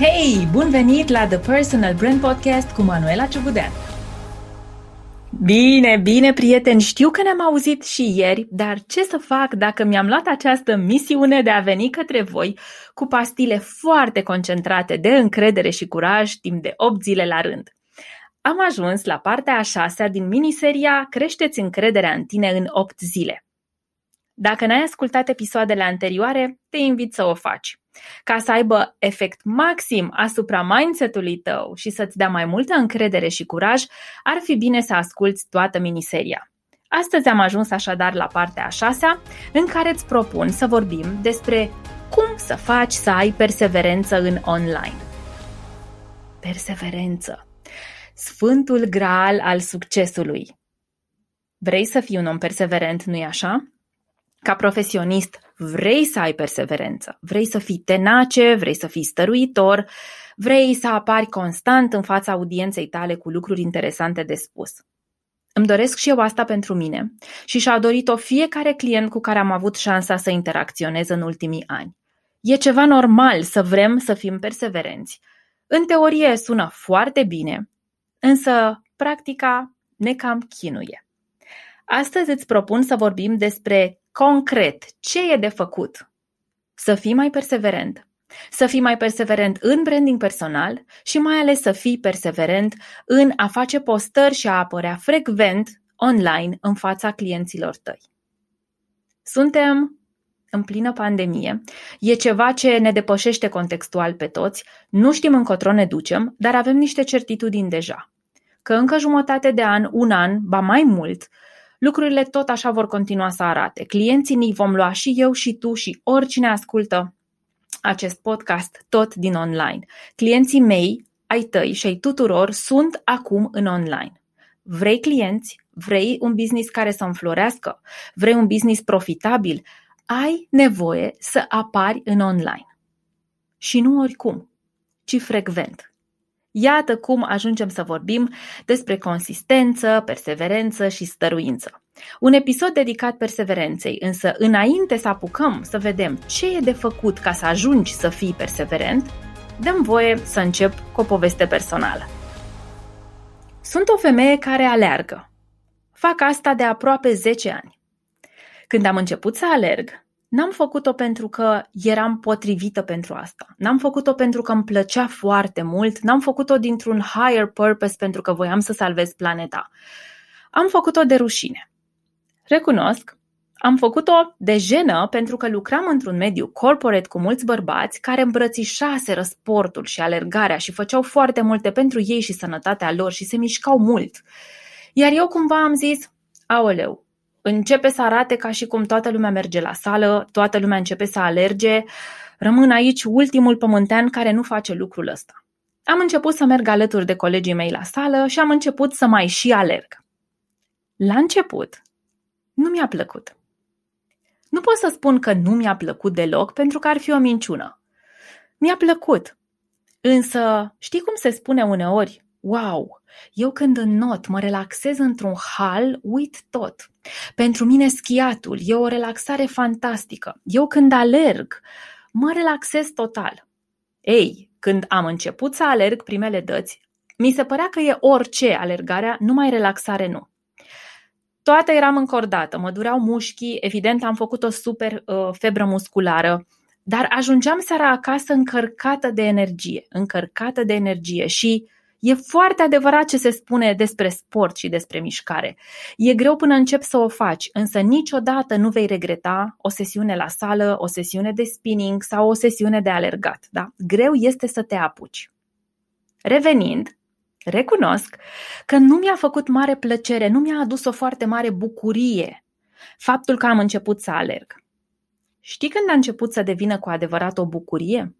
Hei, bun venit la The Personal Brand Podcast cu Manuela Ciugudean. Bine, bine, prieteni, știu că ne-am auzit și ieri, dar ce să fac dacă mi-am luat această misiune de a veni către voi cu pastile foarte concentrate de încredere și curaj timp de 8 zile la rând? Am ajuns la partea a șasea din miniseria Creșteți încrederea în tine în 8 zile. Dacă n-ai ascultat episoadele anterioare, te invit să o faci. Ca să aibă efect maxim asupra mindset-ului tău și să-ți dea mai multă încredere și curaj, ar fi bine să asculți toată miniseria. Astăzi am ajuns așadar la partea a șasea, în care îți propun să vorbim despre cum să faci să ai perseverență în online. Perseverență. Sfântul graal al succesului. Vrei să fii un om perseverent, nu-i așa? Ca profesionist, vrei să ai perseverență, vrei să fii tenace, vrei să fii stăruitor, vrei să apari constant în fața audienței tale cu lucruri interesante de spus. Îmi doresc și eu asta pentru mine și și-a dorit-o fiecare client cu care am avut șansa să interacționez în ultimii ani. E ceva normal să vrem să fim perseverenți. În teorie sună foarte bine, însă practica ne cam chinuie. Astăzi îți propun să vorbim despre concret ce e de făcut. Să fii mai perseverent. Să fii mai perseverent în branding personal și mai ales să fii perseverent în a face postări și a apărea frecvent online în fața clienților tăi. Suntem în plină pandemie. E ceva ce ne depășește contextual pe toți, nu știm încotro ne ducem, dar avem niște certitudini deja. Că încă jumătate de an, un an, ba mai mult, lucrurile tot așa vor continua să arate. Clienții ni vom lua și eu și tu și oricine ascultă acest podcast tot din online. Clienții mei, ai tăi și ai tuturor sunt acum în online. Vrei clienți? Vrei un business care să înflorească? Vrei un business profitabil? Ai nevoie să apari în online. Și nu oricum, ci frecvent. Iată cum ajungem să vorbim despre consistență, perseverență și stăruință. Un episod dedicat perseverenței, însă înainte să apucăm să vedem ce e de făcut ca să ajungi să fii perseverent, dăm voie să încep cu o poveste personală. Sunt o femeie care aleargă. Fac asta de aproape 10 ani. Când am început să alerg, N-am făcut-o pentru că eram potrivită pentru asta. N-am făcut-o pentru că îmi plăcea foarte mult. N-am făcut-o dintr-un higher purpose pentru că voiam să salvez planeta. Am făcut-o de rușine. Recunosc, am făcut-o de jenă pentru că lucram într-un mediu corporate cu mulți bărbați care îmbrățișaseră sportul și alergarea și făceau foarte multe pentru ei și sănătatea lor și se mișcau mult. Iar eu cumva am zis, aoleu, începe să arate ca și cum toată lumea merge la sală, toată lumea începe să alerge, rămân aici ultimul pământean care nu face lucrul ăsta. Am început să merg alături de colegii mei la sală și am început să mai și alerg. La început, nu mi-a plăcut. Nu pot să spun că nu mi-a plăcut deloc pentru că ar fi o minciună. Mi-a plăcut. Însă, știi cum se spune uneori? Wow! Eu când înnot, mă relaxez într-un hal, uit tot. Pentru mine schiatul e o relaxare fantastică. Eu când alerg, mă relaxez total. Ei, când am început să alerg primele dăți, mi se părea că e orice alergarea, numai relaxare nu. Toată eram încordată, mă dureau mușchii, evident am făcut o super uh, febră musculară, dar ajungeam seara acasă încărcată de energie, încărcată de energie și E foarte adevărat ce se spune despre sport și despre mișcare. E greu până încep să o faci, însă niciodată nu vei regreta o sesiune la sală, o sesiune de spinning sau o sesiune de alergat. Da? Greu este să te apuci. Revenind, recunosc că nu mi-a făcut mare plăcere, nu mi-a adus o foarte mare bucurie faptul că am început să alerg. Știi când a început să devină cu adevărat o bucurie?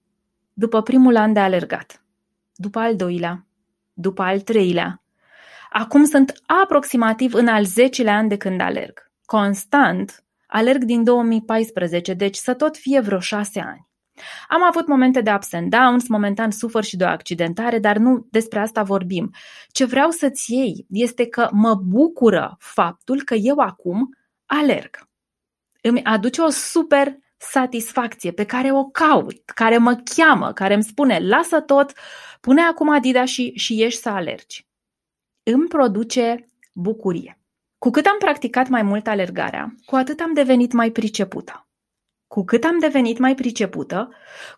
După primul an de alergat, după al doilea, după al treilea. Acum sunt aproximativ în al zecelea an de când alerg. Constant, alerg din 2014, deci să tot fie vreo șase ani. Am avut momente de ups and downs, momentan sufăr și de o accidentare, dar nu despre asta vorbim. Ce vreau să-ți iei este că mă bucură faptul că eu acum alerg. Îmi aduce o super satisfacție pe care o caut, care mă cheamă, care îmi spune lasă tot, pune acum Adidas și, și ieși să alergi. Îmi produce bucurie. Cu cât am practicat mai mult alergarea, cu atât am devenit mai pricepută. Cu cât am devenit mai pricepută,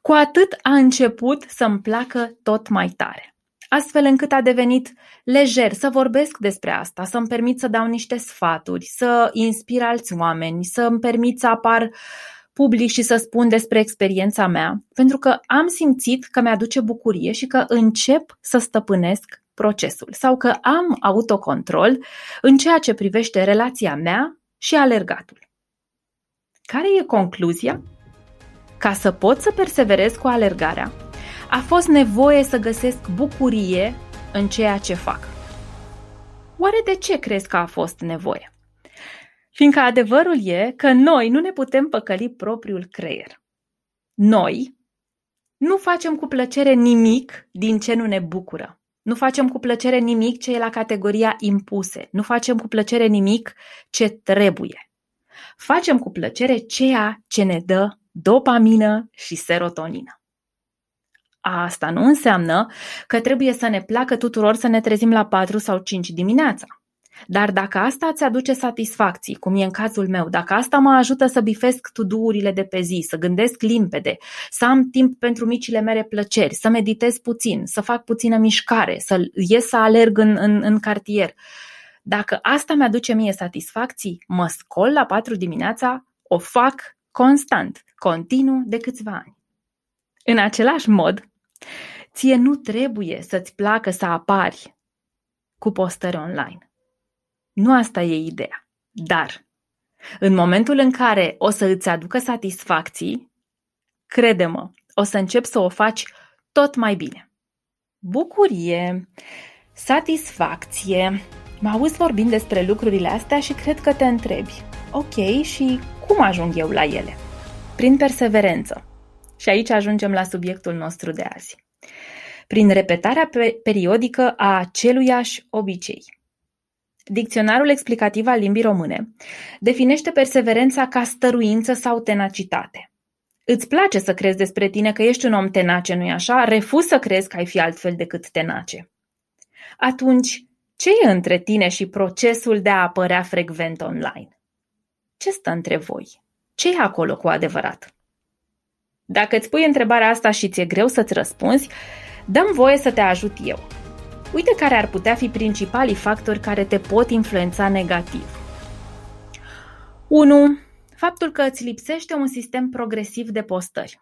cu atât a început să-mi placă tot mai tare. Astfel încât a devenit lejer să vorbesc despre asta, să-mi permit să dau niște sfaturi, să inspir alți oameni, să-mi permit să apar public și să spun despre experiența mea, pentru că am simțit că mi-aduce bucurie și că încep să stăpânesc procesul sau că am autocontrol în ceea ce privește relația mea și alergatul. Care e concluzia? Ca să pot să perseverez cu alergarea, a fost nevoie să găsesc bucurie în ceea ce fac. Oare de ce crezi că a fost nevoie? Fiindcă adevărul e că noi nu ne putem păcăli propriul creier. Noi nu facem cu plăcere nimic din ce nu ne bucură. Nu facem cu plăcere nimic ce e la categoria impuse. Nu facem cu plăcere nimic ce trebuie. Facem cu plăcere ceea ce ne dă dopamină și serotonină. Asta nu înseamnă că trebuie să ne placă tuturor să ne trezim la 4 sau 5 dimineața. Dar dacă asta îți aduce satisfacții, cum e în cazul meu, dacă asta mă ajută să bifesc tuduurile de pe zi, să gândesc limpede, să am timp pentru micile mele plăceri, să meditez puțin, să fac puțină mișcare, să ies să alerg în, în, în cartier, dacă asta mi-aduce mie satisfacții, mă scol la 4 dimineața, o fac constant, continuu de câțiva ani. În același mod, ție nu trebuie să-ți placă să apari cu postări online. Nu asta e ideea. Dar, în momentul în care o să îți aducă satisfacții, crede-mă, o să începi să o faci tot mai bine. Bucurie, satisfacție. Mă auzi vorbind despre lucrurile astea și cred că te întrebi. Ok, și cum ajung eu la ele? Prin perseverență. Și aici ajungem la subiectul nostru de azi. Prin repetarea periodică a aceluiași obicei. Dicționarul explicativ al limbii române definește perseverența ca stăruință sau tenacitate. Îți place să crezi despre tine că ești un om tenace, nu-i așa? Refuz să crezi că ai fi altfel decât tenace. Atunci, ce e între tine și procesul de a apărea frecvent online? Ce stă între voi? Ce e acolo cu adevărat? Dacă îți pui întrebarea asta și ți-e greu să-ți răspunzi, dăm voie să te ajut eu – Uite care ar putea fi principalii factori care te pot influența negativ. 1. Faptul că îți lipsește un sistem progresiv de postări.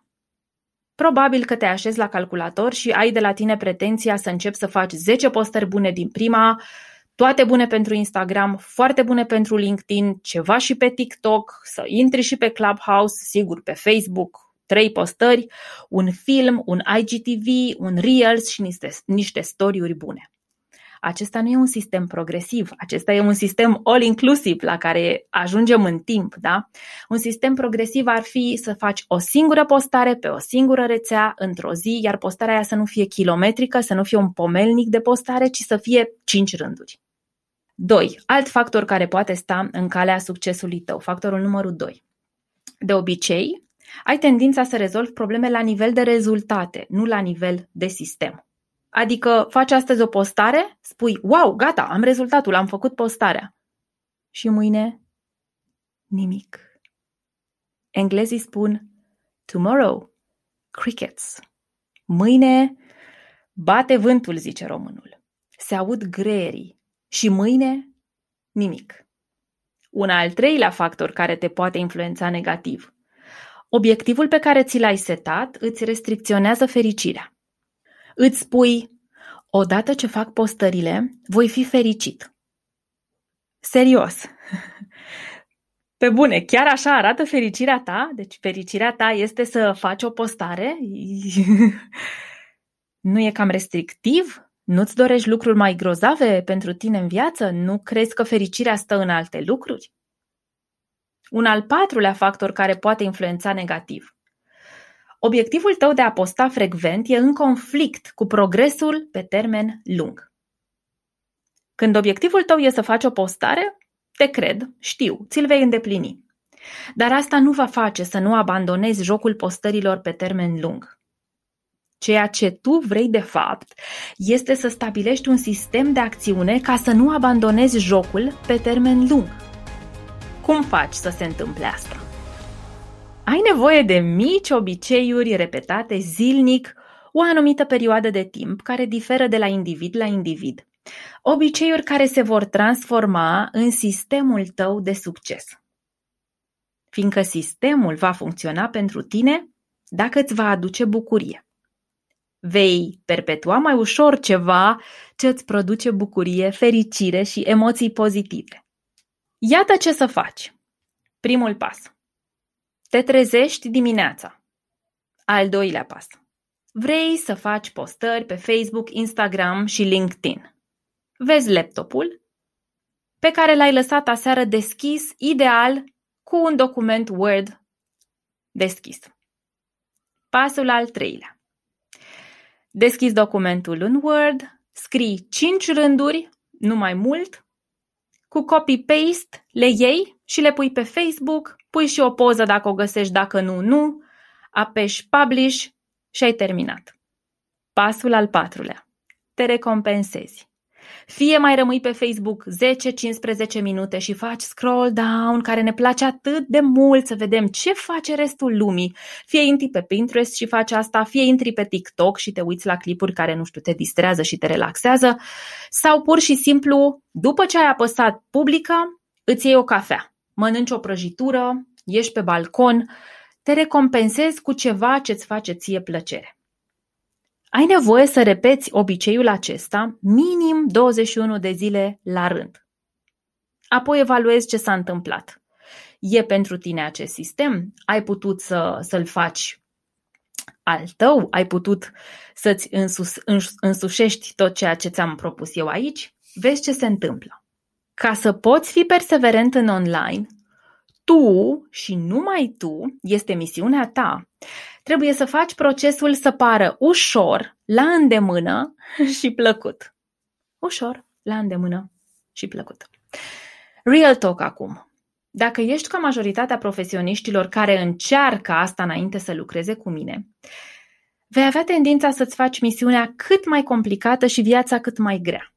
Probabil că te așezi la calculator și ai de la tine pretenția să începi să faci 10 postări bune din prima, toate bune pentru Instagram, foarte bune pentru LinkedIn, ceva și pe TikTok, să intri și pe Clubhouse, sigur pe Facebook, trei postări, un film, un IGTV, un Reels și niște, niște story-uri bune. Acesta nu e un sistem progresiv, acesta e un sistem all-inclusive la care ajungem în timp. Da? Un sistem progresiv ar fi să faci o singură postare pe o singură rețea într-o zi, iar postarea aia să nu fie kilometrică, să nu fie un pomelnic de postare, ci să fie cinci rânduri. 2. Alt factor care poate sta în calea succesului tău, factorul numărul 2. De obicei, ai tendința să rezolvi probleme la nivel de rezultate, nu la nivel de sistem. Adică faci astăzi o postare, spui, wow, gata, am rezultatul, am făcut postarea. Și mâine, nimic. Englezii spun, tomorrow, crickets. Mâine, bate vântul, zice românul. Se aud greierii. Și mâine, nimic. Un al treilea factor care te poate influența negativ – Obiectivul pe care ți l-ai setat îți restricționează fericirea. Îți spui, odată ce fac postările, voi fi fericit. Serios. Pe bune, chiar așa arată fericirea ta? Deci fericirea ta este să faci o postare? nu e cam restrictiv? Nu-ți dorești lucruri mai grozave pentru tine în viață? Nu crezi că fericirea stă în alte lucruri? Un al patrulea factor care poate influența negativ. Obiectivul tău de a posta frecvent e în conflict cu progresul pe termen lung. Când obiectivul tău e să faci o postare, te cred, știu, ți-l vei îndeplini. Dar asta nu va face să nu abandonezi jocul postărilor pe termen lung. Ceea ce tu vrei de fapt este să stabilești un sistem de acțiune ca să nu abandonezi jocul pe termen lung. Cum faci să se întâmple asta? Ai nevoie de mici obiceiuri repetate zilnic o anumită perioadă de timp care diferă de la individ la individ. Obiceiuri care se vor transforma în sistemul tău de succes. Fiindcă sistemul va funcționa pentru tine dacă îți va aduce bucurie. Vei perpetua mai ușor ceva ce îți produce bucurie, fericire și emoții pozitive. Iată ce să faci. Primul pas. Te trezești dimineața. Al doilea pas. Vrei să faci postări pe Facebook, Instagram și LinkedIn. Vezi laptopul pe care l-ai lăsat aseară deschis, ideal, cu un document Word deschis. Pasul al treilea. Deschizi documentul în Word, scrii 5 rânduri, nu mai mult, cu copy-paste le iei și le pui pe Facebook, pui și o poză dacă o găsești, dacă nu, nu, apeși publish și ai terminat. Pasul al patrulea. Te recompensezi. Fie mai rămâi pe Facebook 10-15 minute și faci scroll down, care ne place atât de mult să vedem ce face restul lumii. Fie intri pe Pinterest și faci asta, fie intri pe TikTok și te uiți la clipuri care, nu știu, te distrează și te relaxează, sau pur și simplu, după ce ai apăsat publică, îți iei o cafea, mănânci o prăjitură, ieși pe balcon, te recompensezi cu ceva ce îți face ție plăcere. Ai nevoie să repeți obiceiul acesta minim 21 de zile la rând. Apoi evaluezi ce s-a întâmplat. E pentru tine acest sistem? Ai putut să, să-l faci al tău? Ai putut să-ți însus, însușești tot ceea ce ți-am propus eu aici? Vezi ce se întâmplă. Ca să poți fi perseverent în online, tu și numai tu, este misiunea ta, trebuie să faci procesul să pară ușor, la îndemână și plăcut. Ușor, la îndemână și plăcut. Real talk acum. Dacă ești ca majoritatea profesioniștilor care încearcă asta înainte să lucreze cu mine, vei avea tendința să-ți faci misiunea cât mai complicată și viața cât mai grea.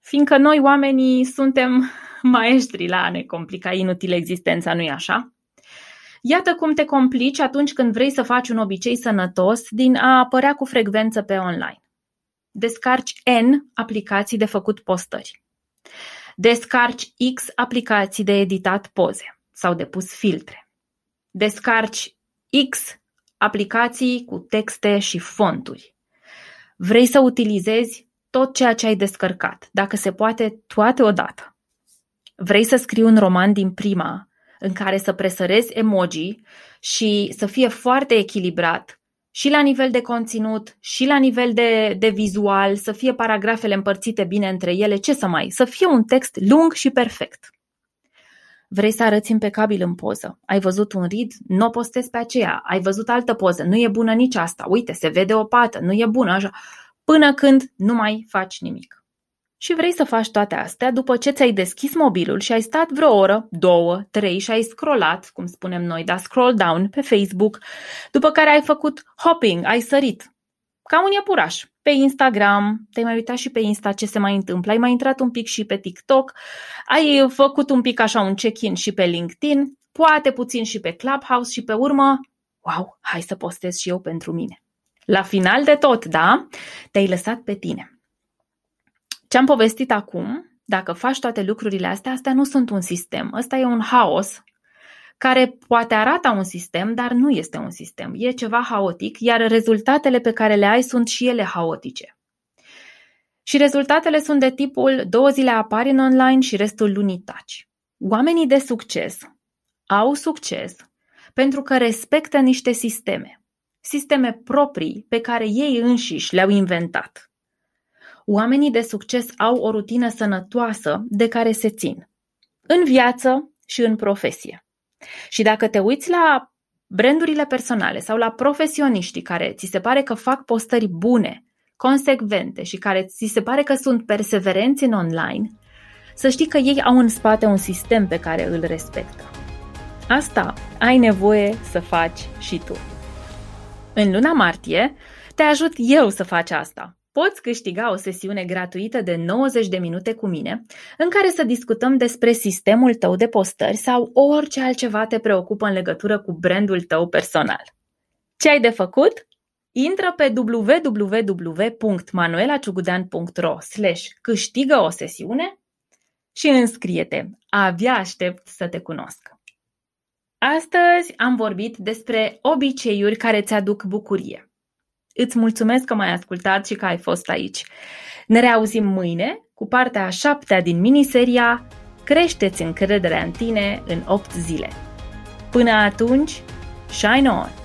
Fiindcă noi oamenii suntem maestri la a ne complica inutil existența, nu-i așa? Iată cum te complici atunci când vrei să faci un obicei sănătos din a apărea cu frecvență pe online. Descarci N aplicații de făcut postări. Descarci X aplicații de editat poze sau de pus filtre. Descarci X aplicații cu texte și fonturi. Vrei să utilizezi tot ceea ce ai descărcat, dacă se poate toate odată. Vrei să scrii un roman din prima, în care să presărezi emoji și să fie foarte echilibrat și la nivel de conținut, și la nivel de, de vizual, să fie paragrafele împărțite bine între ele, ce să mai, să fie un text lung și perfect. Vrei să arăți impecabil în poză. Ai văzut un rid, nu o postezi pe aceea. Ai văzut altă poză, nu e bună nici asta. Uite, se vede o pată, nu e bună așa. Până când nu mai faci nimic și vrei să faci toate astea după ce ți-ai deschis mobilul și ai stat vreo oră, două, trei și ai scrollat, cum spunem noi, da scroll down pe Facebook, după care ai făcut hopping, ai sărit, ca un iepuraș, pe Instagram, te-ai mai uitat și pe Insta ce se mai întâmplă, ai mai intrat un pic și pe TikTok, ai făcut un pic așa un check-in și pe LinkedIn, poate puțin și pe Clubhouse și pe urmă, wow, hai să postez și eu pentru mine. La final de tot, da, te-ai lăsat pe tine. Ce am povestit acum, dacă faci toate lucrurile astea, astea nu sunt un sistem. Ăsta e un haos care poate arata un sistem, dar nu este un sistem. E ceva haotic, iar rezultatele pe care le ai sunt și ele haotice. Și rezultatele sunt de tipul două zile apari în online și restul lunii taci. Oamenii de succes au succes pentru că respectă niște sisteme. Sisteme proprii pe care ei înșiși le-au inventat. Oamenii de succes au o rutină sănătoasă de care se țin, în viață și în profesie. Și dacă te uiți la brandurile personale sau la profesioniștii care ți se pare că fac postări bune, consecvente și care ți se pare că sunt perseverenți în online, să știi că ei au în spate un sistem pe care îl respectă. Asta ai nevoie să faci și tu. În luna martie, te ajut eu să faci asta. Poți câștiga o sesiune gratuită de 90 de minute cu mine, în care să discutăm despre sistemul tău de postări sau orice altceva te preocupă în legătură cu brandul tău personal. Ce ai de făcut? Intră pe www.manuelaciugudean.ro slash câștigă o sesiune și înscrie-te. Abia aștept să te cunosc. Astăzi am vorbit despre obiceiuri care îți aduc bucurie. Îți mulțumesc că m-ai ascultat și că ai fost aici. Ne reauzim mâine cu partea a șaptea din miniseria Creșteți încrederea în tine în 8 zile. Până atunci, shine on!